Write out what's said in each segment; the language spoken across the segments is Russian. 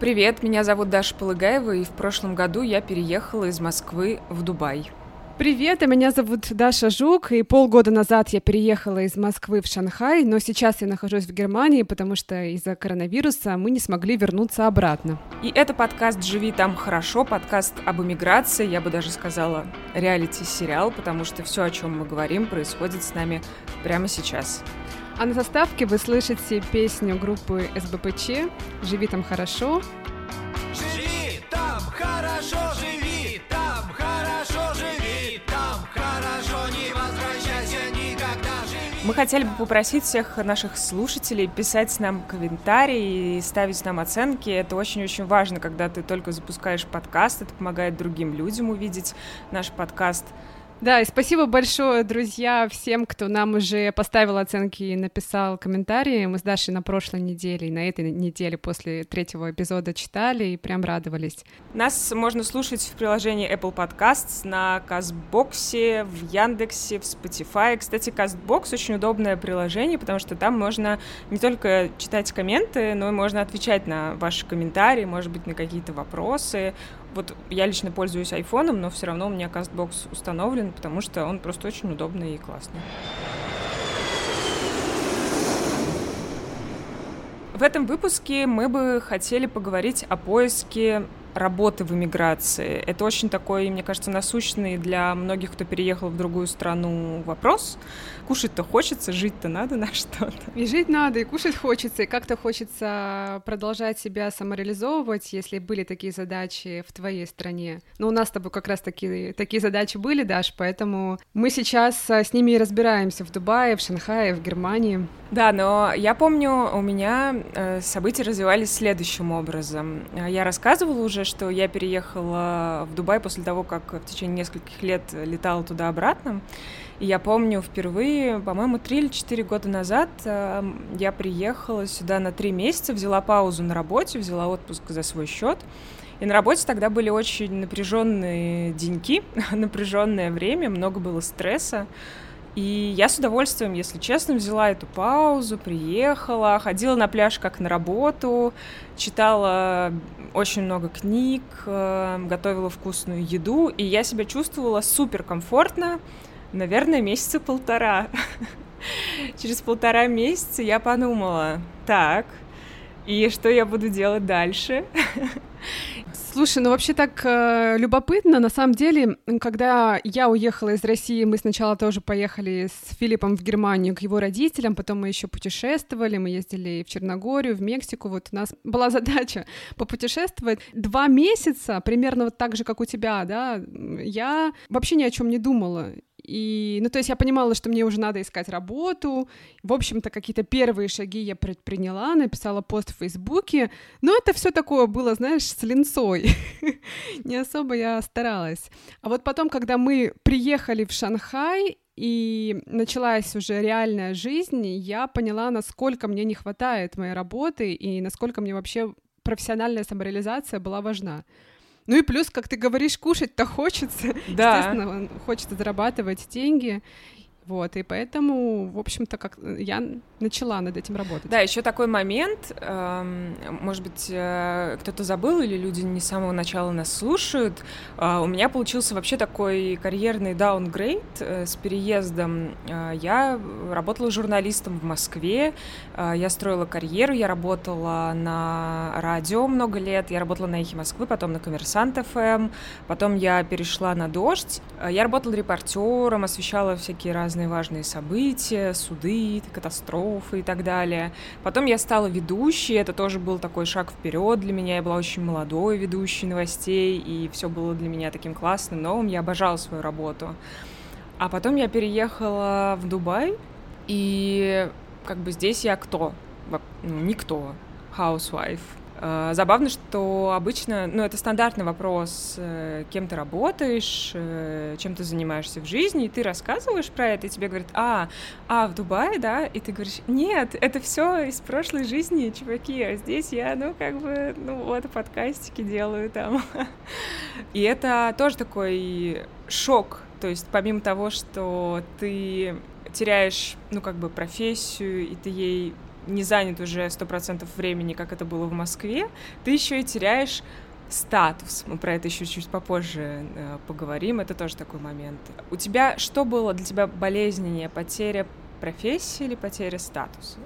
Привет, меня зовут Даша Полыгаева, и в прошлом году я переехала из Москвы в Дубай. Привет, а меня зовут Даша Жук, и полгода назад я переехала из Москвы в Шанхай, но сейчас я нахожусь в Германии, потому что из-за коронавируса мы не смогли вернуться обратно. И это подкаст «Живи там хорошо», подкаст об эмиграции, я бы даже сказала реалити-сериал, потому что все, о чем мы говорим, происходит с нами прямо сейчас. А на заставке вы слышите песню группы СБПЧ «Живи там хорошо». Живи там хорошо, живи там хорошо, живи там хорошо, не возвращайся никогда, живи. Мы хотели бы попросить всех наших слушателей писать нам комментарии и ставить нам оценки. Это очень-очень важно, когда ты только запускаешь подкаст. Это помогает другим людям увидеть наш подкаст. Да, и спасибо большое, друзья, всем, кто нам уже поставил оценки и написал комментарии. Мы с Дашей на прошлой неделе и на этой неделе после третьего эпизода читали и прям радовались. Нас можно слушать в приложении Apple Podcasts, на Кастбоксе, в Яндексе, в Spotify. Кстати, Кастбокс очень удобное приложение, потому что там можно не только читать комменты, но и можно отвечать на ваши комментарии, может быть, на какие-то вопросы. Вот я лично пользуюсь айфоном, но все равно у меня Castbox установлен, потому что он просто очень удобный и классный. В этом выпуске мы бы хотели поговорить о поиске работы в эмиграции. Это очень такой, мне кажется, насущный для многих, кто переехал в другую страну вопрос. Кушать-то хочется, жить-то надо на что-то. И жить надо, и кушать хочется, и как-то хочется продолжать себя самореализовывать, если были такие задачи в твоей стране. Но у нас с тобой как раз такие, такие задачи были, Даш, поэтому мы сейчас с ними и разбираемся в Дубае, в Шанхае, в Германии. Да, но я помню, у меня э, события развивались следующим образом. Я рассказывала уже, что я переехала в Дубай после того, как в течение нескольких лет летала туда-обратно. И я помню впервые, по-моему, три или четыре года назад э, я приехала сюда на три месяца, взяла паузу на работе, взяла отпуск за свой счет. И на работе тогда были очень напряженные деньки, напряженное время, много было стресса. И я с удовольствием, если честно, взяла эту паузу, приехала, ходила на пляж как на работу, читала очень много книг, э, готовила вкусную еду, и я себя чувствовала супер комфортно, наверное, месяца полтора. Через полтора месяца я подумала, так, и что я буду делать дальше? Слушай, ну вообще так э, любопытно. На самом деле, когда я уехала из России, мы сначала тоже поехали с Филиппом в Германию к его родителям, потом мы еще путешествовали, мы ездили в Черногорию, в Мексику. Вот у нас была задача попутешествовать два месяца, примерно вот так же, как у тебя, да. Я вообще ни о чем не думала. И, ну, то есть я понимала, что мне уже надо искать работу. В общем-то, какие-то первые шаги я предприняла, написала пост в Фейсбуке. Но это все такое было, знаешь, с линцой. Не особо я старалась. А вот потом, когда мы приехали в Шанхай, и началась уже реальная жизнь, я поняла, насколько мне не хватает моей работы и насколько мне вообще профессиональная самореализация была важна. Ну и плюс, как ты говоришь, кушать-то хочется. Да. Естественно, хочется зарабатывать деньги. Вот, и поэтому, в общем-то, как я начала над этим работать. Да, еще такой момент, эм, может быть, э, кто-то забыл или люди не с самого начала нас слушают. Э, у меня получился вообще такой карьерный даунгрейд э, с переездом. Э, я работала журналистом в Москве, э, я строила карьеру, я работала на радио много лет, я работала на Эхе Москвы, потом на Коммерсант ФМ, потом я перешла на Дождь. Э, я работала репортером, освещала всякие разные разные важные события, суды, катастрофы и так далее. Потом я стала ведущей, это тоже был такой шаг вперед для меня. Я была очень молодой ведущей новостей, и все было для меня таким классным, новым. Я обожала свою работу. А потом я переехала в Дубай, и как бы здесь я кто? Ну, никто. Housewife. Э, забавно, что обычно, ну, это стандартный вопрос, э, кем ты работаешь, э, чем ты занимаешься в жизни, и ты рассказываешь про это, и тебе говорят, а, а, в Дубае, да, и ты говоришь, нет, это все из прошлой жизни, чуваки, а здесь я, ну, как бы, ну, вот, подкастики делаю там. И это тоже такой шок, то есть помимо того, что ты теряешь, ну, как бы профессию, и ты ей не занят уже сто процентов времени, как это было в Москве, ты еще и теряешь статус. Мы про это еще чуть попозже э, поговорим. Это тоже такой момент. У тебя что было для тебя болезненнее? Потеря профессии или потеря статуса?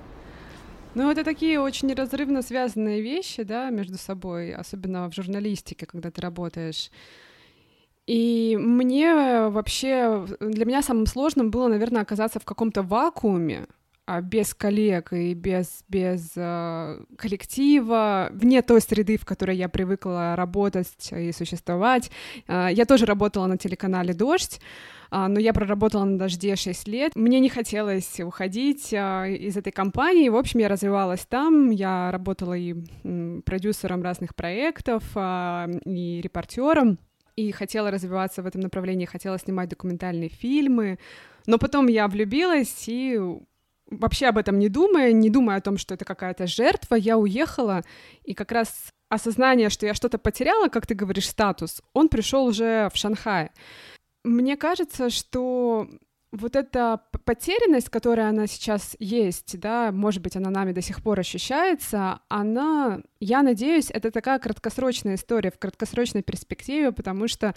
Ну, это такие очень неразрывно связанные вещи, да, между собой, особенно в журналистике, когда ты работаешь. И мне вообще, для меня самым сложным было, наверное, оказаться в каком-то вакууме, без коллег и без, без э, коллектива, вне той среды, в которой я привыкла работать и существовать. Э, я тоже работала на телеканале «Дождь», э, но я проработала на «Дожде» 6 лет. Мне не хотелось уходить из этой компании. В общем, я развивалась там, я работала и продюсером разных проектов, и репортером и хотела развиваться в этом направлении, хотела снимать документальные фильмы, но потом я влюбилась и вообще об этом не думая, не думая о том, что это какая-то жертва, я уехала, и как раз осознание, что я что-то потеряла, как ты говоришь, статус, он пришел уже в Шанхае. Мне кажется, что вот эта потерянность, которая она сейчас есть, да, может быть, она нами до сих пор ощущается, она, я надеюсь, это такая краткосрочная история в краткосрочной перспективе, потому что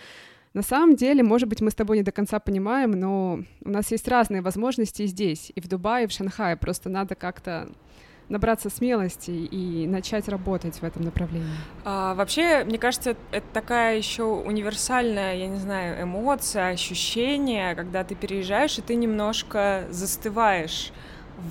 на самом деле, может быть, мы с тобой не до конца понимаем, но у нас есть разные возможности здесь, и в Дубае, и в Шанхае. Просто надо как-то набраться смелости и начать работать в этом направлении? А, вообще, мне кажется, это такая еще универсальная, я не знаю, эмоция, ощущение, когда ты переезжаешь, и ты немножко застываешь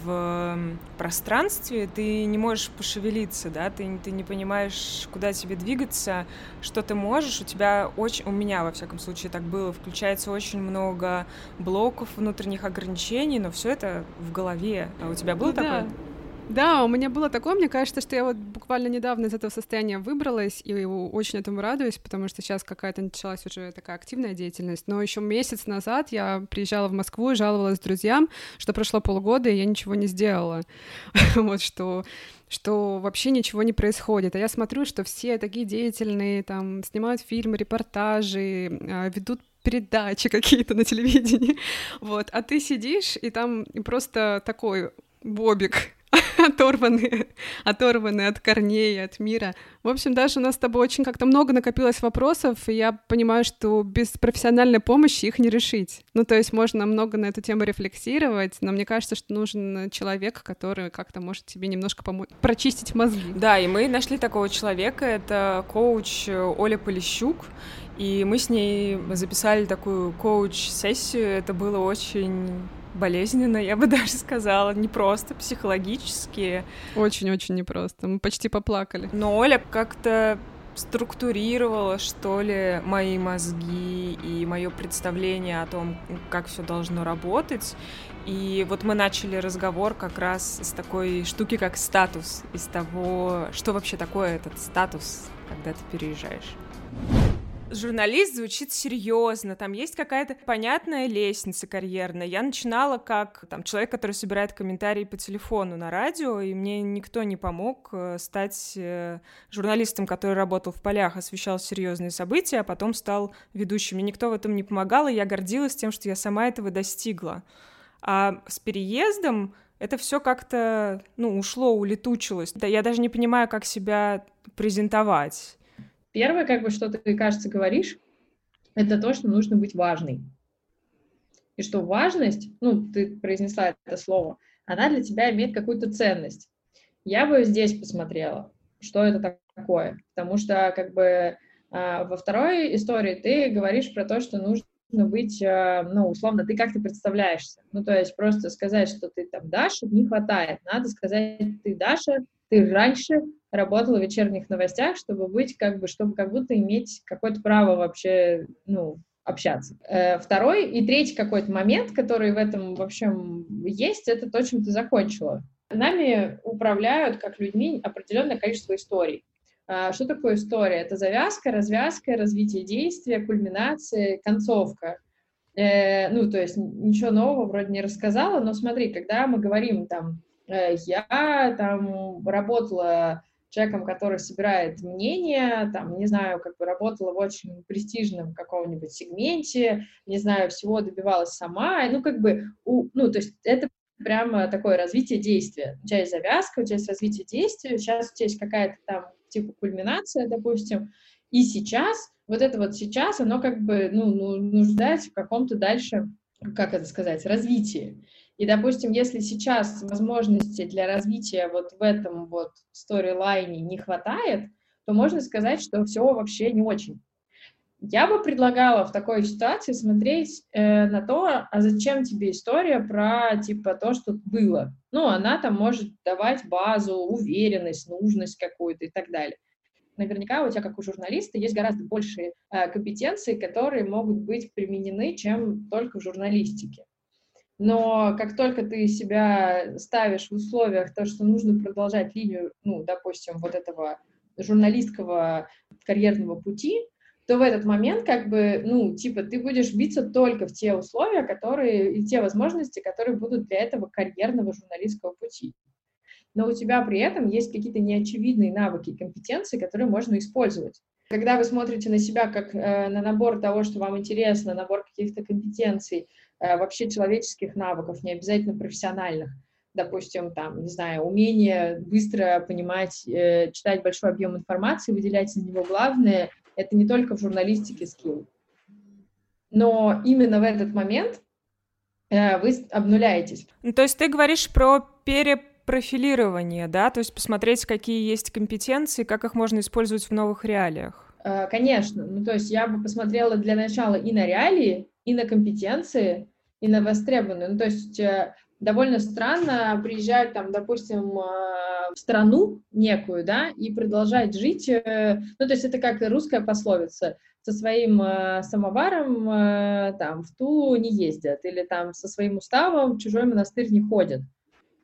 в пространстве, ты не можешь пошевелиться, да, ты, ты не понимаешь, куда тебе двигаться, что ты можешь, у тебя очень, у меня, во всяком случае, так было, включается очень много блоков, внутренних ограничений, но все это в голове. А у тебя было ну, такое? Да. Да, у меня было такое, мне кажется, что я вот буквально недавно из этого состояния выбралась, и очень этому радуюсь, потому что сейчас какая-то началась уже такая активная деятельность. Но еще месяц назад я приезжала в Москву и жаловалась друзьям, что прошло полгода, и я ничего не сделала. вот что что вообще ничего не происходит. А я смотрю, что все такие деятельные, там, снимают фильмы, репортажи, а, ведут передачи какие-то на телевидении, вот, а ты сидишь, и там просто такой бобик, оторванные, оторванные от корней, от мира. В общем, даже у нас с тобой очень как-то много накопилось вопросов, и я понимаю, что без профессиональной помощи их не решить. Ну, то есть можно много на эту тему рефлексировать, но мне кажется, что нужен человек, который как-то может тебе немножко помочь прочистить мозги. Да, и мы нашли такого человека, это коуч Оля Полищук, и мы с ней записали такую коуч-сессию, это было очень болезненно, я бы даже сказала, не просто психологически. Очень-очень непросто, мы почти поплакали. Но Оля как-то структурировала, что ли, мои мозги и мое представление о том, как все должно работать. И вот мы начали разговор как раз с такой штуки, как статус, из того, что вообще такое этот статус, когда ты переезжаешь журналист звучит серьезно, там есть какая-то понятная лестница карьерная. Я начинала как там человек, который собирает комментарии по телефону на радио, и мне никто не помог э, стать э, журналистом, который работал в полях, освещал серьезные события, а потом стал ведущим. Мне никто в этом не помогал, и я гордилась тем, что я сама этого достигла. А с переездом это все как-то, ну, ушло, улетучилось. Да я даже не понимаю, как себя презентовать. Первое, как бы, что ты, кажется, говоришь, это то, что нужно быть важной. И что важность, ну, ты произнесла это слово, она для тебя имеет какую-то ценность. Я бы здесь посмотрела, что это такое. Потому что, как бы, а, во второй истории ты говоришь про то, что нужно быть, а, ну, условно, ты как ты представляешься. Ну, то есть просто сказать, что ты там Даша, не хватает. Надо сказать, ты Даша, ты раньше работала в вечерних новостях, чтобы быть как бы, чтобы как будто иметь какое-то право вообще, ну, общаться. Э, второй и третий какой-то момент, который в этом, в общем, есть, это то, чем ты закончила. Нами управляют, как людьми, определенное количество историй. А, что такое история? Это завязка, развязка, развитие действия, кульминация, концовка. Э, ну, то есть ничего нового вроде не рассказала, но смотри, когда мы говорим там я там работала человеком, который собирает мнения, там, не знаю, как бы работала в очень престижном каком-нибудь сегменте, не знаю, всего добивалась сама, ну, как бы, у, ну, то есть это прямо такое развитие действия. У тебя есть завязка, у тебя есть развитие действия, сейчас у тебя есть какая-то там типа кульминация, допустим, и сейчас, вот это вот сейчас, оно как бы, ну, ну нуждается в каком-то дальше, как это сказать, развитии. И, допустим, если сейчас возможности для развития вот в этом вот сторилайне не хватает, то можно сказать, что все вообще не очень. Я бы предлагала в такой ситуации смотреть э, на то, а зачем тебе история про типа то, что было. Ну, она там может давать базу, уверенность, нужность какую-то и так далее. Наверняка у тебя, как у журналиста, есть гораздо больше э, компетенций, которые могут быть применены, чем только в журналистике. Но как только ты себя ставишь в условиях то, что нужно продолжать линию, ну, допустим, вот этого журналистского карьерного пути, то в этот момент как бы, ну, типа, ты будешь биться только в те условия, которые, и те возможности, которые будут для этого карьерного журналистского пути. Но у тебя при этом есть какие-то неочевидные навыки и компетенции, которые можно использовать. Когда вы смотрите на себя как э, на набор того, что вам интересно, набор каких-то компетенций, вообще человеческих навыков, не обязательно профессиональных, допустим, там, не знаю, умение быстро понимать, э, читать большой объем информации, выделять на него главное, это не только в журналистике скилл. Но именно в этот момент э, вы обнуляетесь. Ну, то есть ты говоришь про перепрофилирование, да? То есть посмотреть, какие есть компетенции, как их можно использовать в новых реалиях. Э, конечно. Ну, то есть я бы посмотрела для начала и на реалии, и на компетенции, и на востребованные. Ну, то есть э, довольно странно приезжать там, допустим, в страну некую, да, и продолжать жить. Э, ну, то есть это как русская пословица со своим э, самоваром э, там в ту не ездят, или там со своим уставом в чужой монастырь не ходят.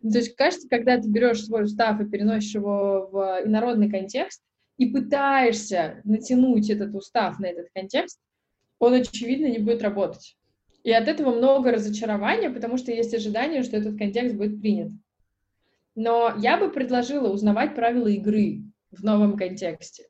Ну, то есть, кажется, когда ты берешь свой устав и переносишь его в инородный контекст и пытаешься натянуть этот устав на этот контекст, он, очевидно, не будет работать. И от этого много разочарования, потому что есть ожидание, что этот контекст будет принят. Но я бы предложила узнавать правила игры в новом контексте.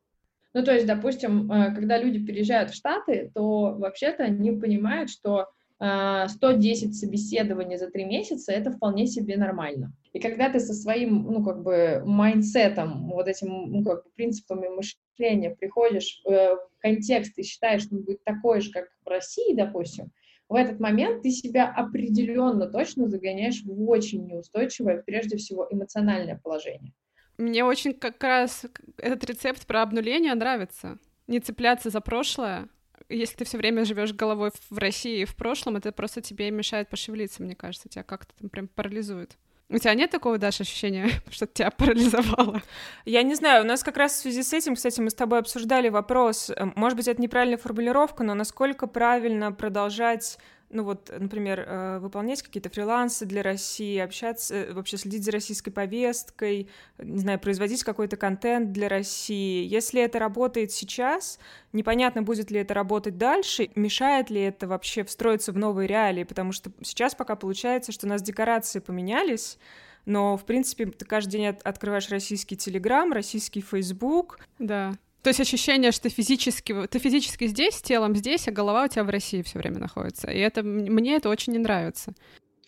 Ну, то есть, допустим, э, когда люди переезжают в Штаты, то вообще-то они понимают, что 110 э, собеседований за три месяца — это вполне себе нормально. И когда ты со своим, ну, как бы, майндсетом, вот этим, ну, как бы, принципами мышления приходишь э, в контекст и считаешь, что он будет такой же, как в России, допустим, в этот момент ты себя определенно точно загоняешь в очень неустойчивое, прежде всего, эмоциональное положение. Мне очень как раз этот рецепт про обнуление нравится. Не цепляться за прошлое. Если ты все время живешь головой в России и в прошлом, это просто тебе мешает пошевелиться, мне кажется, тебя как-то там прям парализует. У тебя нет такого, Даша, ощущения, что тебя парализовало? Я не знаю, у нас как раз в связи с этим, кстати, мы с тобой обсуждали вопрос, э, может быть, это неправильная формулировка, но насколько правильно продолжать ну вот, например, э, выполнять какие-то фрилансы для России, общаться, э, вообще следить за российской повесткой, не знаю, производить какой-то контент для России. Если это работает сейчас, непонятно, будет ли это работать дальше, мешает ли это вообще встроиться в новые реалии, потому что сейчас пока получается, что у нас декорации поменялись, но, в принципе, ты каждый день открываешь российский Телеграм, российский Фейсбук. Да. То есть ощущение, что ты физически, ты физически здесь, телом здесь, а голова у тебя в России все время находится. И это мне это очень не нравится.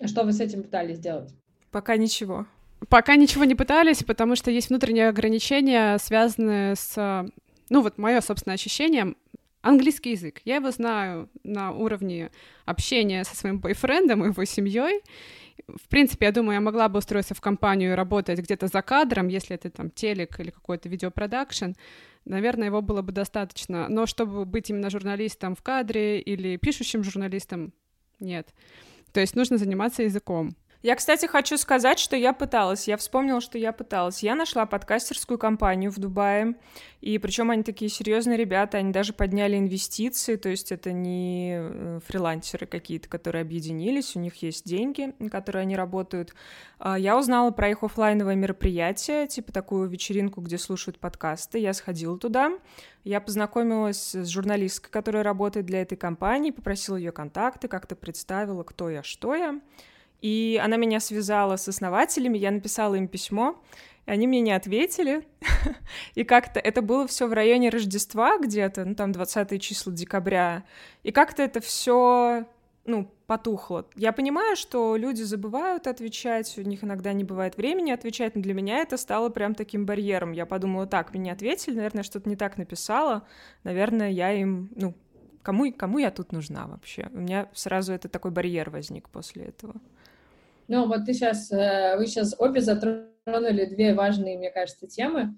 А что вы с этим пытались сделать? Пока ничего. Пока ничего не пытались, потому что есть внутренние ограничения, связанные с... Ну вот мое собственное ощущение, английский язык. Я его знаю на уровне общения со своим бойфрендом и его семьей. В принципе, я думаю, я могла бы устроиться в компанию и работать где-то за кадром, если это там телек или какой-то видеопродакшн наверное, его было бы достаточно. Но чтобы быть именно журналистом в кадре или пишущим журналистом, нет. То есть нужно заниматься языком. Я, кстати, хочу сказать, что я пыталась. Я вспомнила, что я пыталась. Я нашла подкастерскую компанию в Дубае. И причем они такие серьезные ребята, они даже подняли инвестиции, то есть это не э, фрилансеры какие-то, которые объединились, у них есть деньги, на которые они работают. А, я узнала про их офлайновое мероприятие, типа такую вечеринку, где слушают подкасты. Я сходила туда, я познакомилась с журналисткой, которая работает для этой компании, попросила ее контакты, как-то представила, кто я, что я. И она меня связала с основателями, я написала им письмо, и они мне не ответили. и как-то это было все в районе Рождества где-то, ну там 20 числа декабря. И как-то это все ну, потухло. Я понимаю, что люди забывают отвечать, у них иногда не бывает времени отвечать, но для меня это стало прям таким барьером. Я подумала, так, мне ответили, наверное, что-то не так написала, наверное, я им, ну, кому, кому я тут нужна вообще? У меня сразу это такой барьер возник после этого. Ну, вот ты сейчас, э, вы сейчас обе затронули две важные, мне кажется, темы.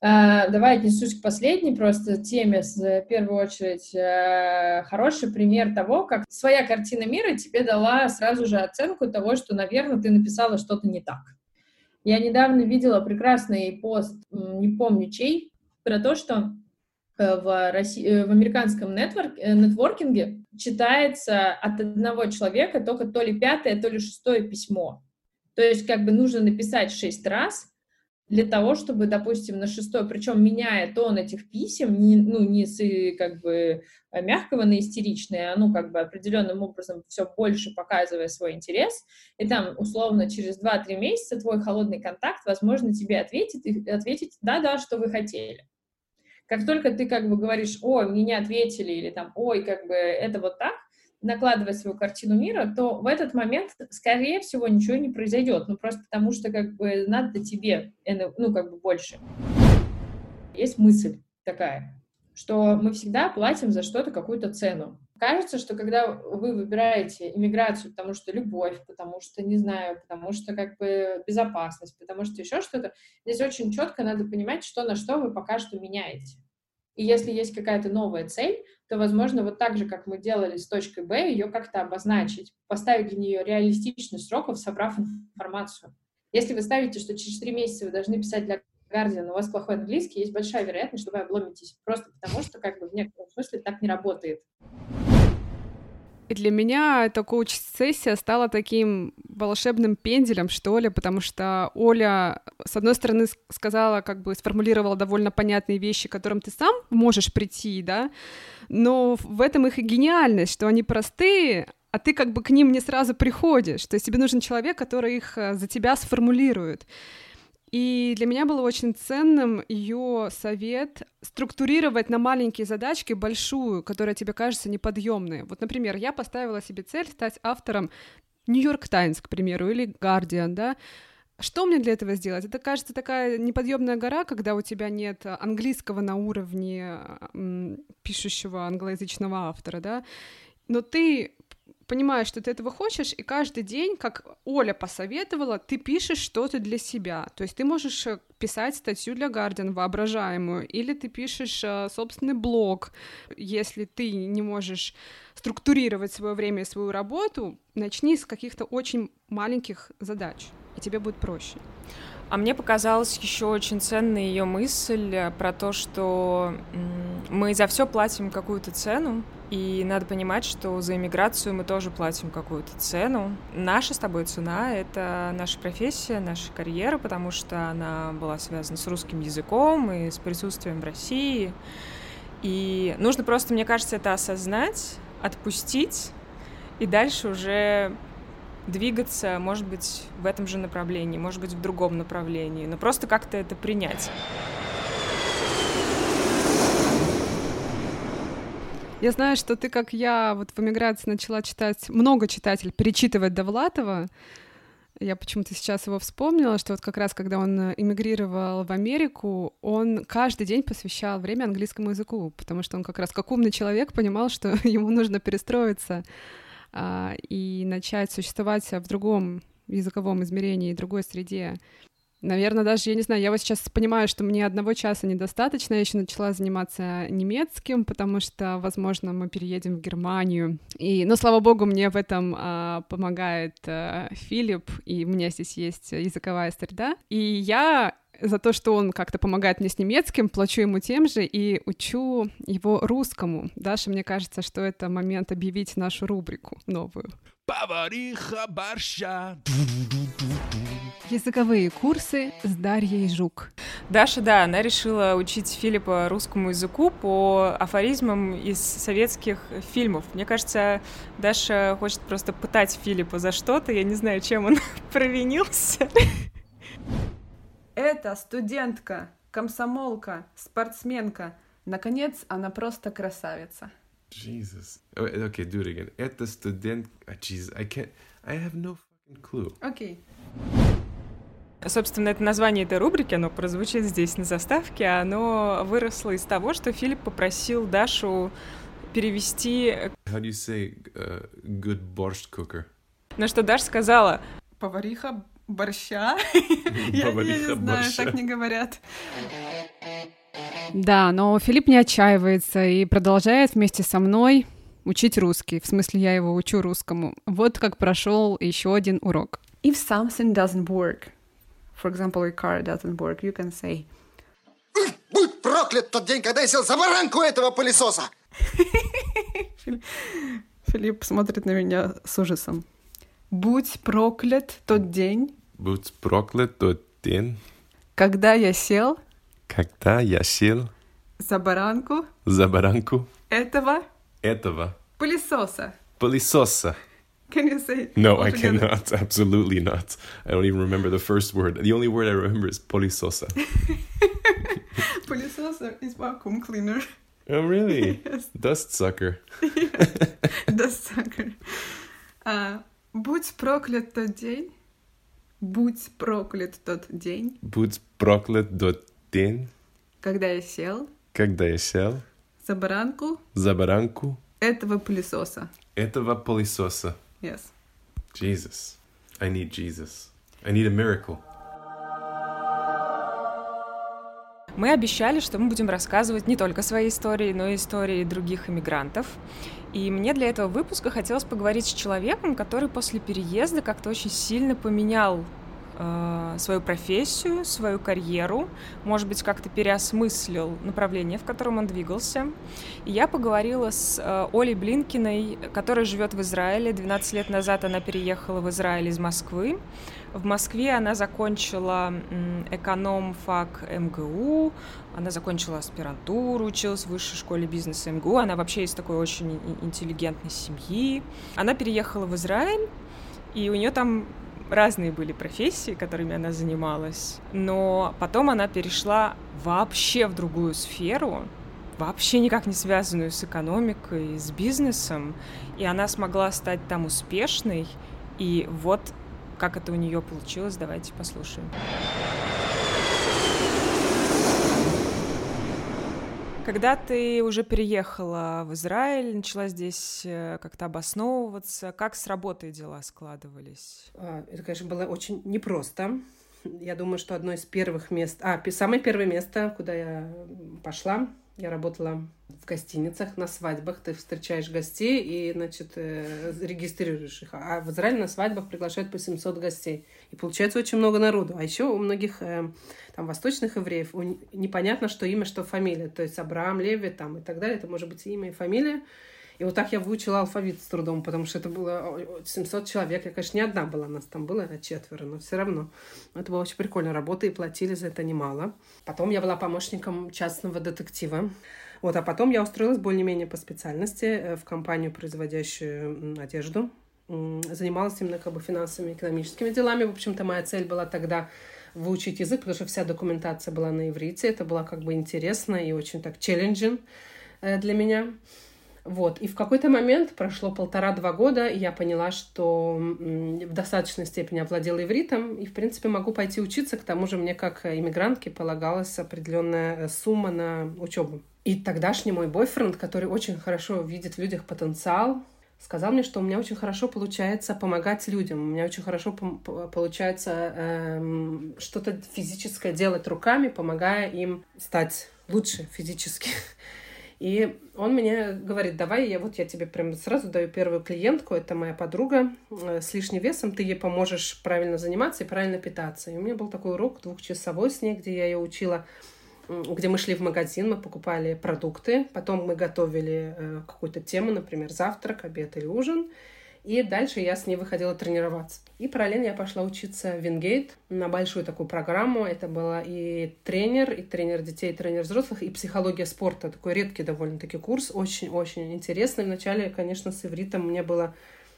Э, давай отнесусь к последней просто теме, в первую очередь. Э, хороший пример того, как своя картина мира тебе дала сразу же оценку того, что, наверное, ты написала что-то не так. Я недавно видела прекрасный пост, не помню чей, про то, что э, в, России, в американском нетворк, нетворкинге читается от одного человека только то ли пятое, то ли шестое письмо. То есть как бы нужно написать шесть раз, для того, чтобы, допустим, на шестой, причем меняя тон этих писем, не, ну, не с как бы мягкого на истеричное, а ну, как бы определенным образом все больше показывая свой интерес, и там, условно, через 2-3 месяца твой холодный контакт, возможно, тебе ответит, и ответить «да-да, что вы хотели». Как только ты как бы говоришь «ой, мне не ответили» или там «ой, как бы это вот так», накладывать свою картину мира, то в этот момент, скорее всего, ничего не произойдет. Ну, просто потому что, как бы, надо тебе, ну, как бы, больше. Есть мысль такая, что мы всегда платим за что-то какую-то цену. Кажется, что когда вы выбираете иммиграцию, потому что любовь, потому что, не знаю, потому что как бы безопасность, потому что еще что-то, здесь очень четко надо понимать, что на что вы пока что меняете. И если есть какая-то новая цель, то, возможно, вот так же, как мы делали с точкой Б, ее как-то обозначить, поставить для нее реалистичный сроков, собрав информацию. Если вы ставите, что через три месяца вы должны писать для Guardian, у вас плохой английский, есть большая вероятность, что вы обломитесь, просто потому что как бы в некотором смысле так не работает. И для меня эта коуч-сессия стала таким волшебным пенделем, что ли, потому что Оля, с одной стороны, сказала, как бы сформулировала довольно понятные вещи, к которым ты сам можешь прийти, да, но в этом их и гениальность, что они простые, а ты как бы к ним не сразу приходишь. То есть тебе нужен человек, который их э, за тебя сформулирует. И для меня было очень ценным ее совет структурировать на маленькие задачки большую, которая тебе кажется неподъемной. Вот, например, я поставила себе цель стать автором Нью-Йорк Таймс, к примеру, или Guardian, да, что мне для этого сделать? Это, кажется, такая неподъемная гора, когда у тебя нет английского на уровне пишущего англоязычного автора, да, но ты понимаешь, что ты этого хочешь, и каждый день, как Оля посоветовала, ты пишешь что-то для себя. То есть ты можешь э, писать статью для Guardian воображаемую, или ты пишешь э, собственный блог. Если ты не можешь структурировать свое время и свою работу, начни с каких-то очень маленьких задач, и тебе будет проще. А мне показалась еще очень ценная ее мысль э, про то, что мы за все платим какую-то цену, и надо понимать, что за иммиграцию мы тоже платим какую-то цену. Наша с тобой цена — это наша профессия, наша карьера, потому что она была связана с русским языком и с присутствием в России. И нужно просто, мне кажется, это осознать, отпустить, и дальше уже двигаться, может быть, в этом же направлении, может быть, в другом направлении, но просто как-то это принять. Я знаю, что ты, как я, вот в эмиграции начала читать, много читатель, перечитывать Довлатова. Я почему-то сейчас его вспомнила, что вот как раз когда он эмигрировал в Америку, он каждый день посвящал время английскому языку, потому что он как раз как умный человек понимал, что ему нужно перестроиться а, и начать существовать в другом языковом измерении, другой среде. Наверное, даже, я не знаю, я вот сейчас понимаю, что мне одного часа недостаточно, я еще начала заниматься немецким, потому что, возможно, мы переедем в Германию. И, но, слава богу, мне в этом а, помогает а, Филипп, и у меня здесь есть языковая среда. И я за то, что он как-то помогает мне с немецким, плачу ему тем же и учу его русскому. Даша, мне кажется, что это момент объявить нашу рубрику новую. Повариха борща. Языковые курсы с Дарьей Жук. Даша, да, она решила учить Филиппа русскому языку по афоризмам из советских фильмов. Мне кажется, Даша хочет просто пытать Филиппа за что-то. Я не знаю, чем он провинился. Это студентка, комсомолка, спортсменка. Наконец, она просто красавица. Jesus. Okay, do it again. Это студент... ah, Jesus, I can't... I have no fucking clue. Окей. Собственно, это название этой рубрики, оно прозвучит здесь на заставке, оно выросло из того, что Филипп попросил Дашу перевести, How do you say uh, good borscht cooker? на что Даша сказала, Повариха борща. Я не знаю, так не говорят. Да, но Филипп не отчаивается и продолжает вместе со мной учить русский. В смысле, я его учу русскому. Вот как прошел еще один урок. If something doesn't work, for example, your car doesn't work, you can say, Будь проклят тот день, когда я сел за баранку этого пылесоса! Филипп смотрит на меня с ужасом. Будь проклят тот день, Будь проклят тот день, когда я сел когда я сел за баранку за баранку этого этого пылесоса. пылесоса. Can you say it No, all I together? cannot. Absolutely not. I don't even remember the first word. The only word I remember is polisosa. Пылесоса is vacuum cleaner. oh, really? Yes, Dust sucker. the sucker. А, будь проклят тот день, Будь проклят тот день, Будь проклят тот день, когда я сел когда я сел за баранку за баранку этого пылесоса. этого пылесоса. Yes. Jesus. I need Jesus. I need a miracle. Мы обещали, что мы будем рассказывать не только свои истории, но и истории других иммигрантов. И мне для этого выпуска хотелось поговорить с человеком, который после переезда как-то очень сильно поменял э, свою профессию, свою карьеру, может быть, как-то переосмыслил направление, в котором он двигался. И я поговорила с э, Олей Блинкиной, которая живет в Израиле. 12 лет назад она переехала в Израиль из Москвы. В Москве она закончила эконом-фак МГУ, она закончила аспирантуру, училась в высшей школе бизнеса МГУ, она вообще из такой очень интеллигентной семьи. Она переехала в Израиль, и у нее там разные были профессии, которыми она занималась, но потом она перешла вообще в другую сферу, вообще никак не связанную с экономикой, с бизнесом, и она смогла стать там успешной, и вот как это у нее получилось, давайте послушаем. Когда ты уже переехала в Израиль, начала здесь э, как-то обосновываться, как с работой дела складывались? А, Это, конечно, было очень непросто. Я думаю, что одно из первых мест... А, самое первое место, куда я пошла, я работала в гостиницах, на свадьбах. Ты встречаешь гостей и, значит, э, регистрируешь их. А в Израиле на свадьбах приглашают по 700 гостей. И получается очень много народу. А еще у многих э, там восточных евреев непонятно, что имя, что фамилия. То есть Абрахам, Леви там и так далее. Это может быть имя, и фамилия. И вот так я выучила алфавит с трудом, потому что это было о, о, 700 человек. Я, конечно, не одна была, нас там было четверо, но все равно. Это была очень прикольная работа, и платили за это немало. Потом я была помощником частного детектива. Вот, а потом я устроилась более-менее по специальности э, в компанию, производящую одежду. Занималась именно как бы финансовыми, экономическими делами. В общем-то, моя цель была тогда выучить язык, потому что вся документация была на иврите. Это было как бы интересно и очень так челленджин э, для меня. Вот. И в какой-то момент, прошло полтора-два года, я поняла, что в достаточной степени овладела ивритом, и, в принципе, могу пойти учиться. К тому же мне, как иммигрантке, полагалась определенная сумма на учебу. И тогдашний мой бойфренд, который очень хорошо видит в людях потенциал, сказал мне, что у меня очень хорошо получается помогать людям, у меня очень хорошо получается эм, что-то физическое делать руками, помогая им стать лучше физически. И он мне говорит, давай, я вот я тебе прям сразу даю первую клиентку, это моя подруга э, с лишним весом, ты ей поможешь правильно заниматься и правильно питаться. И у меня был такой урок двухчасовой с ней, где я ее учила, где мы шли в магазин, мы покупали продукты, потом мы готовили э, какую-то тему, например, завтрак, обед или ужин, и дальше я с ней выходила тренироваться. И параллельно я пошла учиться в Вингейт на большую такую программу. Это была и тренер, и тренер детей, и тренер взрослых, и психология спорта. Такой редкий довольно-таки курс, очень-очень интересный. Вначале, конечно, с ивритом мне было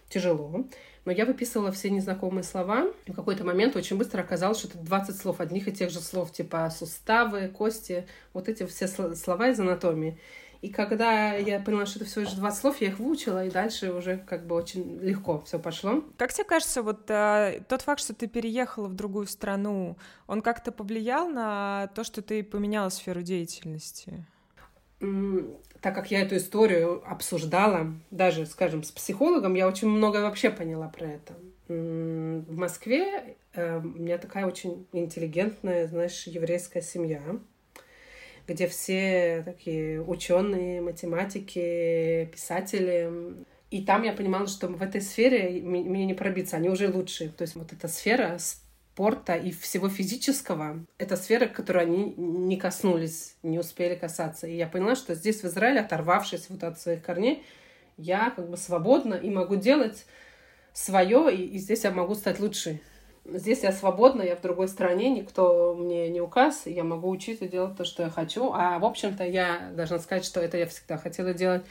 тяжело, но я выписывала все незнакомые слова. В какой-то момент очень быстро оказалось, что это 20 слов, одних и тех же слов, типа суставы, кости, вот эти все сл- слова из анатомии. И когда я поняла, что это всего лишь 20 слов, я их выучила, и дальше уже как бы очень легко все пошло. Как тебе кажется, вот а, тот факт, что ты переехала в другую страну, он как-то повлиял на то, что ты поменяла сферу деятельности? Так как я эту историю обсуждала, даже, скажем, с психологом, я очень много вообще поняла про это. В Москве э, у меня такая очень интеллигентная, знаешь, еврейская семья, где все такие ученые, математики, писатели. И там я понимала, что в этой сфере мне не пробиться, они уже лучшие. То есть вот эта сфера спорта и всего физического, это сфера, которой они не коснулись, не успели касаться. И я поняла, что здесь, в Израиле, оторвавшись вот от своих корней, я как бы свободна и могу делать свое, и, и здесь я могу стать лучшей. Здесь я свободна, я в другой стране, никто мне не указ, я могу учиться делать то, что я хочу. А, в общем-то, я должна сказать, что это я всегда хотела делать.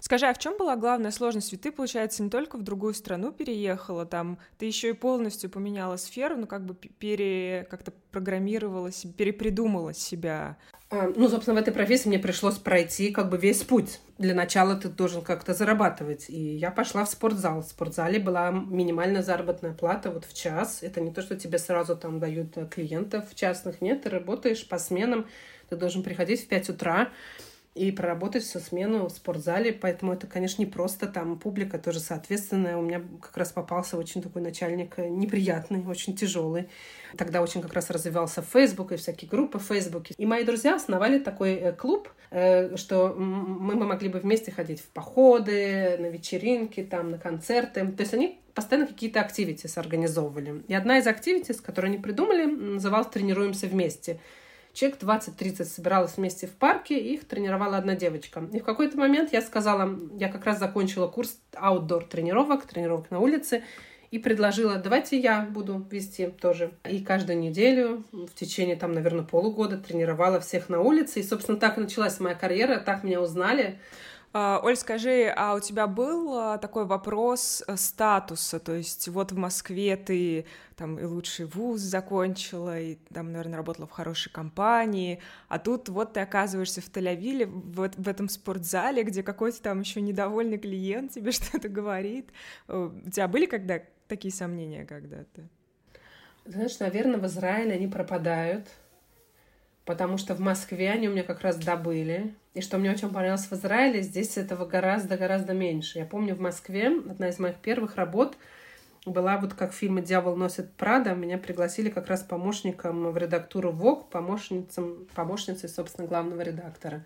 Скажи, а в чем была главная сложность? Ведь ты, получается, не только в другую страну переехала, там ты еще и полностью поменяла сферу, ну как бы пере как-то программировала перепридумала себя. А, Ну, собственно, в этой профессии мне пришлось пройти как бы весь путь. Для начала ты должен как-то зарабатывать. И я пошла в спортзал. В спортзале была минимальная заработная плата вот в час. Это не то, что тебе сразу там дают э, клиентов частных. Нет, ты работаешь по сменам. Ты должен приходить в 5 утра и проработать всю смену в спортзале. Поэтому это, конечно, не просто. Там публика тоже соответственная. У меня как раз попался очень такой начальник э, неприятный, очень тяжелый. Тогда очень как раз развивался Facebook и всякие группы в Фейсбуке. И мои друзья основали такой э, клуб, э, что мы, мы могли бы вместе ходить в походы, на вечеринки, там, на концерты. То есть они постоянно какие-то активитис организовывали. И одна из активитис, которую они придумали, называлась «Тренируемся вместе». Человек 20-30 собиралась вместе в парке, их тренировала одна девочка. И в какой-то момент я сказала, я как раз закончила курс аутдор тренировок, тренировок на улице, и предложила, давайте я буду вести тоже. И каждую неделю в течение, там, наверное, полугода тренировала всех на улице. И, собственно, так и началась моя карьера, так меня узнали. А, Оль, скажи, а у тебя был а, такой вопрос э, статуса? То есть вот в Москве ты там и лучший вуз закончила, и там, наверное, работала в хорошей компании, а тут вот ты оказываешься в Тель-Авиве, в, в этом спортзале, где какой-то там еще недовольный клиент тебе что-то говорит. Э, У тебя были когда такие сомнения когда-то? Знаешь, наверное, в Израиле они пропадают, потому что в Москве они у меня как раз добыли. И что мне очень понравилось в Израиле, здесь этого гораздо-гораздо меньше. Я помню, в Москве одна из моих первых работ была вот как в фильме «Дьявол носит Прада». Меня пригласили как раз помощником в редактуру ВОК, помощницей, помощницей, собственно, главного редактора.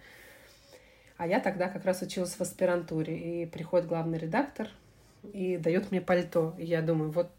А я тогда как раз училась в аспирантуре. И приходит главный редактор и дает мне пальто. И я думаю, вот,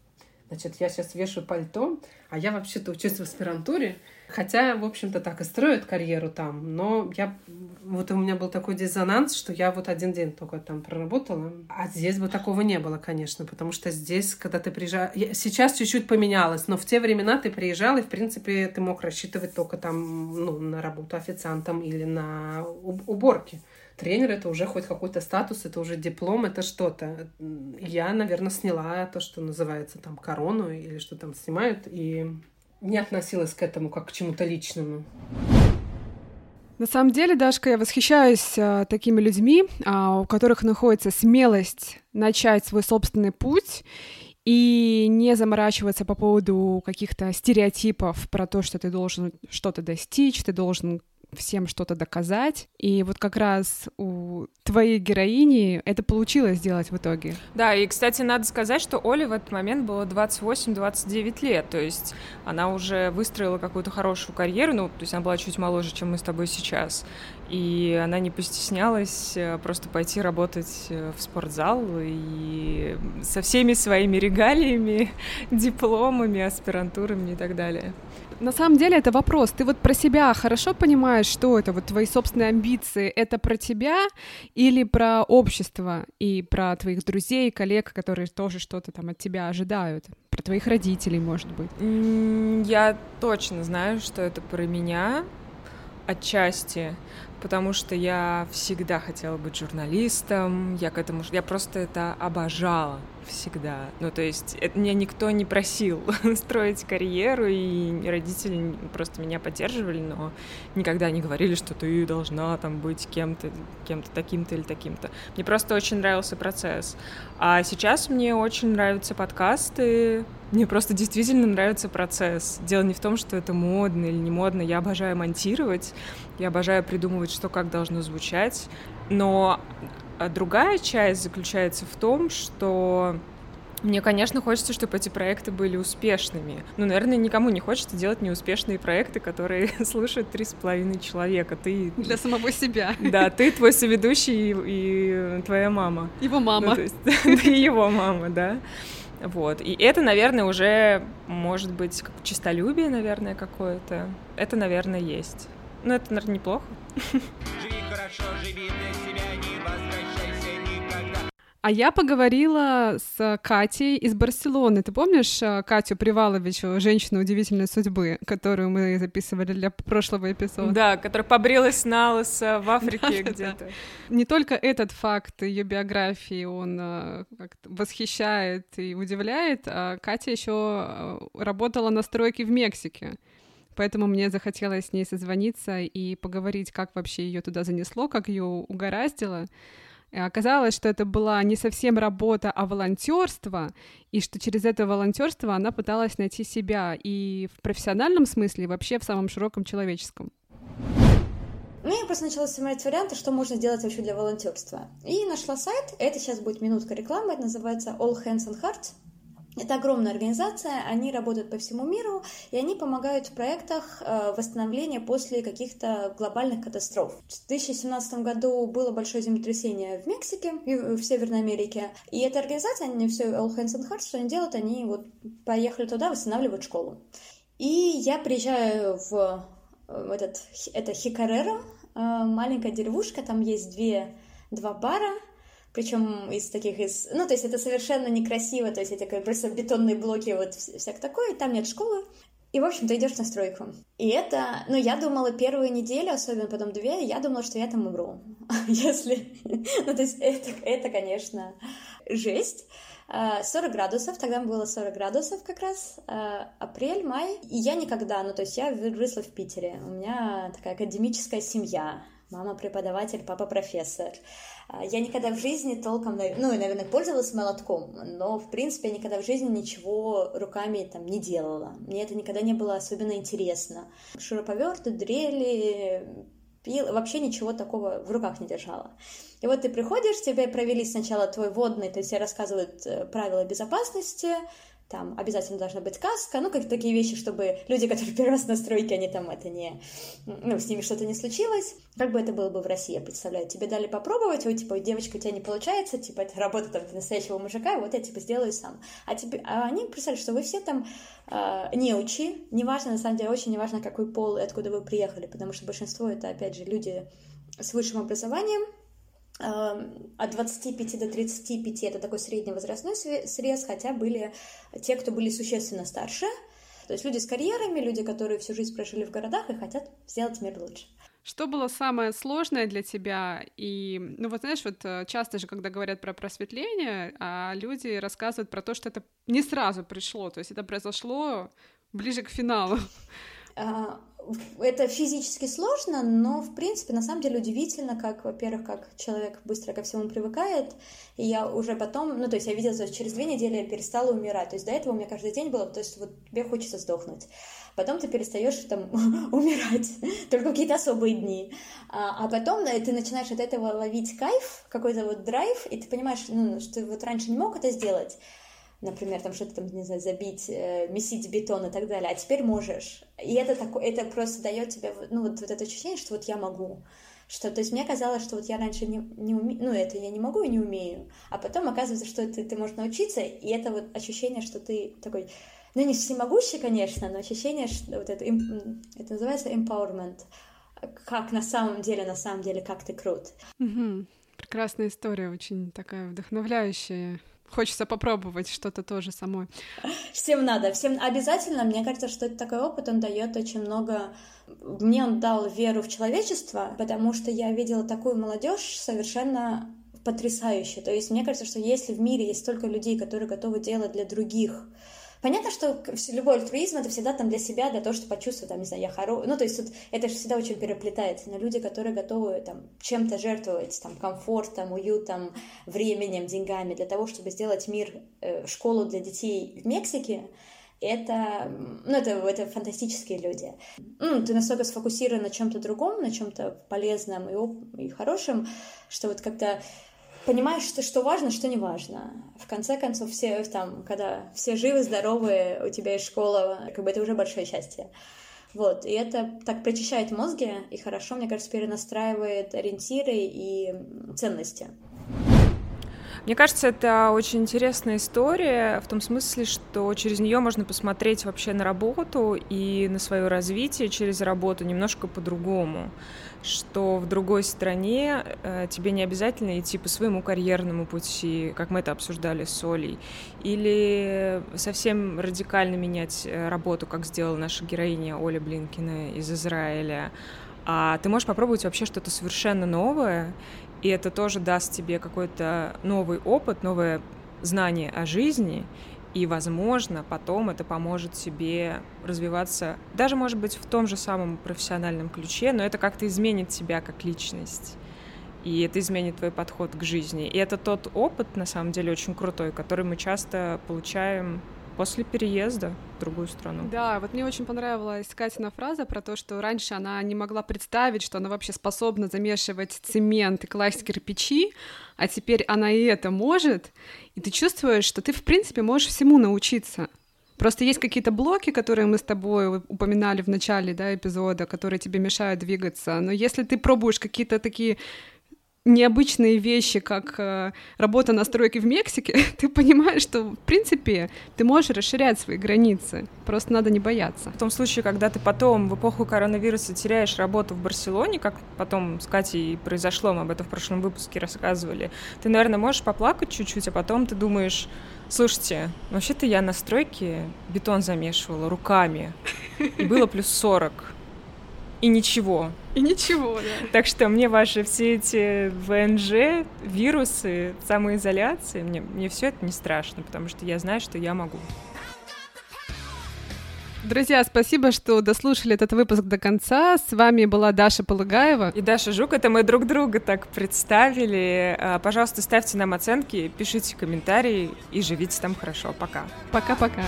значит, я сейчас вешаю пальто, а я вообще-то учусь в аспирантуре. Хотя, в общем-то, так и строят карьеру там. Но я... Вот у меня был такой диссонанс, что я вот один день только там проработала. А здесь бы такого не было, конечно, потому что здесь, когда ты приезжаешь... я- Сейчас чуть-чуть поменялось, но в те времена ты приезжал, и, в принципе, ты мог рассчитывать только там, ну, на работу официантом или на уб- уборке. Тренер это уже хоть какой-то статус, это уже диплом, это что-то. Я, наверное, сняла то, что называется там корону или что там снимают, и не относилась к этому как к чему-то личному. На самом деле, Дашка, я восхищаюсь а, такими людьми, а, у которых находится смелость начать свой собственный путь и не заморачиваться по поводу каких-то стереотипов про то, что ты должен что-то достичь, ты должен всем что-то доказать. И вот как раз у твоей героини это получилось сделать в итоге. Да, и, кстати, надо сказать, что Оле в этот момент было 28-29 лет, то есть она уже выстроила какую-то хорошую карьеру, ну, то есть она была чуть моложе, чем мы с тобой сейчас, и она не постеснялась э, просто пойти работать э, в спортзал и со всеми своими регалиями, дипломами, аспирантурами и так далее. На самом деле это вопрос. Ты вот про себя хорошо понимаешь, что это, вот твои собственные амбиции, это про тебя или про общество и про твоих друзей, коллег, которые тоже что-то там от тебя ожидают? Про твоих родителей, может быть? Я точно знаю, что это про меня отчасти, потому что я всегда хотела быть журналистом, я к этому, я просто это обожала всегда. Ну, то есть это, меня никто не просил строить карьеру, и родители просто меня поддерживали, но никогда не говорили, что ты должна там быть кем-то, кем-то таким-то или таким-то. Мне просто очень нравился процесс. А сейчас мне очень нравятся подкасты, мне просто действительно нравится процесс. Дело не в том, что это модно или не модно. Я обожаю монтировать, я обожаю придумывать, что как должно звучать. Но а другая часть заключается в том, что мне, конечно, хочется, чтобы эти проекты были успешными. Но, наверное, никому не хочется делать неуспешные проекты, которые слушают три с половиной человека. Ты... Для самого себя. Да, ты, твой соведущий и, и твоя мама. Его мама. Ну, то есть, ты его мама, да. Вот. И это, наверное, уже может быть как чистолюбие, наверное, какое-то. Это, наверное, есть. Но это, наверное, неплохо. Живи хорошо, живи для себя. А я поговорила с Катей из Барселоны. Ты помнишь э, Катю Приваловичу, женщину удивительной судьбы, которую мы записывали для прошлого эпизода? Да, которая побрилась на лысо в Африке где-то. Не только этот факт ее биографии он э, как-то восхищает и удивляет, а Катя еще работала на стройке в Мексике. Поэтому мне захотелось с ней созвониться и поговорить, как вообще ее туда занесло, как ее угораздило. И оказалось, что это была не совсем работа, а волонтерство, и что через это волонтерство она пыталась найти себя и в профессиональном смысле, и вообще в самом широком человеческом. Ну, я просто начала смотреть варианты, что можно сделать вообще для волонтерства. И нашла сайт, это сейчас будет минутка рекламы, это называется All Hands on Hearts. Это огромная организация, они работают по всему миру, и они помогают в проектах э, восстановления после каких-то глобальных катастроф. В 2017 году было большое землетрясение в Мексике, в Северной Америке, и эта организация, они все All Hands on Hearts, что они делают, они вот поехали туда восстанавливать школу. И я приезжаю в этот, это Хикарера, э, маленькая деревушка, там есть две, два бара, причем из таких из... Ну, то есть это совершенно некрасиво, то есть это как просто бетонные блоки, вот всяк такое, там нет школы. И, в общем, ты идешь на стройку. И это, ну, я думала первую неделю, особенно потом две, я думала, что я там умру. Если... Ну, то есть это, это, конечно, жесть. 40 градусов, тогда было 40 градусов как раз, апрель, май. И я никогда, ну, то есть я выросла в Питере. У меня такая академическая семья. Мама преподаватель, папа профессор. А, я никогда в жизни толком, ну, наверное, пользовалась молотком, но, в принципе, я никогда в жизни ничего руками там не делала. Мне это никогда не было особенно интересно. Шуруповерты, дрели, пил, вообще ничего такого в руках не держала. И вот ты приходишь, тебе провели сначала твой водный, то есть тебе рассказывают э, правила безопасности, там обязательно должна быть каска, ну, как такие вещи, чтобы люди, которые первый раз на стройке, они там это не, ну, с ними что-то не случилось. Как бы это было бы в России, я представляю. Тебе дали попробовать, ой, типа, девочка, у тебя не получается, типа, это работа там настоящего мужика, вот я, типа, сделаю сам. А, тебе, а они представляют, что вы все там э, неучи, неважно, на самом деле, очень неважно, какой пол и откуда вы приехали, потому что большинство это, опять же, люди с высшим образованием, от 25 до 35 это такой средний возрастной срез, хотя были те, кто были существенно старше. То есть люди с карьерами, люди, которые всю жизнь прожили в городах и хотят сделать мир лучше. Что было самое сложное для тебя? И, ну вот знаешь, вот э, часто же, когда говорят про просветление, а люди рассказывают про то, что это не сразу пришло, то есть это произошло ближе к финалу. А, это физически сложно, но, в принципе, на самом деле удивительно, как, во-первых, как человек быстро ко всему привыкает, и я уже потом, ну, то есть я видела, что через две недели я перестала умирать, то есть до этого у меня каждый день было, то есть вот тебе хочется сдохнуть. Потом ты перестаешь там умирать, только какие-то особые дни. А, а потом да, ты начинаешь от этого ловить кайф, какой-то вот драйв, и ты понимаешь, ну, что вот раньше не мог это сделать, например, там что-то там, не знаю, забить, э, месить бетон и так далее, а теперь можешь. И это такое, это просто дает тебе, ну, вот, вот это ощущение, что вот я могу. Что, то есть мне казалось, что вот я раньше не, не умею, ну, это я не могу и не умею, а потом оказывается, что ты, ты можешь научиться, и это вот ощущение, что ты такой, ну, не всемогущий, конечно, но ощущение, что вот это, это называется empowerment, как на самом деле, на самом деле, как ты крут. Угу. Прекрасная история, очень такая вдохновляющая. Хочется попробовать что-то тоже самой. Всем надо, всем обязательно. Мне кажется, что это такой опыт, он дает очень много. Мне он дал веру в человечество, потому что я видела такую молодежь совершенно потрясающую. То есть мне кажется, что если в мире есть столько людей, которые готовы делать для других, Понятно, что любой альтруизм это всегда там для себя, для того, чтобы почувствовать, там, не знаю, я хороший. Ну, то есть тут это же всегда очень переплетается. Но люди, которые готовы там чем-то жертвовать, там, комфортом, уютом, временем, деньгами, для того, чтобы сделать мир, э, школу для детей в Мексике, это, ну, это, это фантастические люди. Ну, ты настолько сфокусирован на чем-то другом, на чем-то полезном и, и хорошем, что вот как-то понимаешь, что, что важно, что не важно. В конце концов, все там, когда все живы, здоровы, у тебя есть школа, как бы это уже большое счастье. Вот, и это так прочищает мозги и хорошо, мне кажется, перенастраивает ориентиры и ценности. Мне кажется, это очень интересная история в том смысле, что через нее можно посмотреть вообще на работу и на свое развитие через работу немножко по-другому что в другой стране э, тебе не обязательно идти по своему карьерному пути, как мы это обсуждали с Олей, или совсем радикально менять э, работу, как сделала наша героиня Оля Блинкина из Израиля. А ты можешь попробовать вообще что-то совершенно новое, и это тоже даст тебе какой-то новый опыт, новое знание о жизни, и, возможно, потом это поможет тебе развиваться, даже, может быть, в том же самом профессиональном ключе, но это как-то изменит тебя как личность. И это изменит твой подход к жизни. И это тот опыт, на самом деле, очень крутой, который мы часто получаем после переезда в другую страну. Да, вот мне очень понравилась Катина фраза про то, что раньше она не могла представить, что она вообще способна замешивать цемент и класть кирпичи, а теперь она и это может, и ты чувствуешь, что ты, в принципе, можешь всему научиться. Просто есть какие-то блоки, которые мы с тобой упоминали в начале да, эпизода, которые тебе мешают двигаться. Но если ты пробуешь какие-то такие необычные вещи, как э, работа на стройке в Мексике, ты понимаешь, что, в принципе, ты можешь расширять свои границы. Просто надо не бояться. В том случае, когда ты потом в эпоху коронавируса теряешь работу в Барселоне, как потом с Катей произошло, мы об этом в прошлом выпуске рассказывали, ты, наверное, можешь поплакать чуть-чуть, а потом ты думаешь, слушайте, вообще-то я на стройке бетон замешивала руками, и было плюс 40 и ничего. И ничего, да. Так что мне ваши все эти ВНЖ, вирусы, самоизоляции, мне, мне все это не страшно, потому что я знаю, что я могу. Друзья, спасибо, что дослушали этот выпуск до конца. С вами была Даша Полыгаева. И Даша Жук. Это мы друг друга так представили. А, пожалуйста, ставьте нам оценки, пишите комментарии и живите там хорошо. Пока. Пока-пока.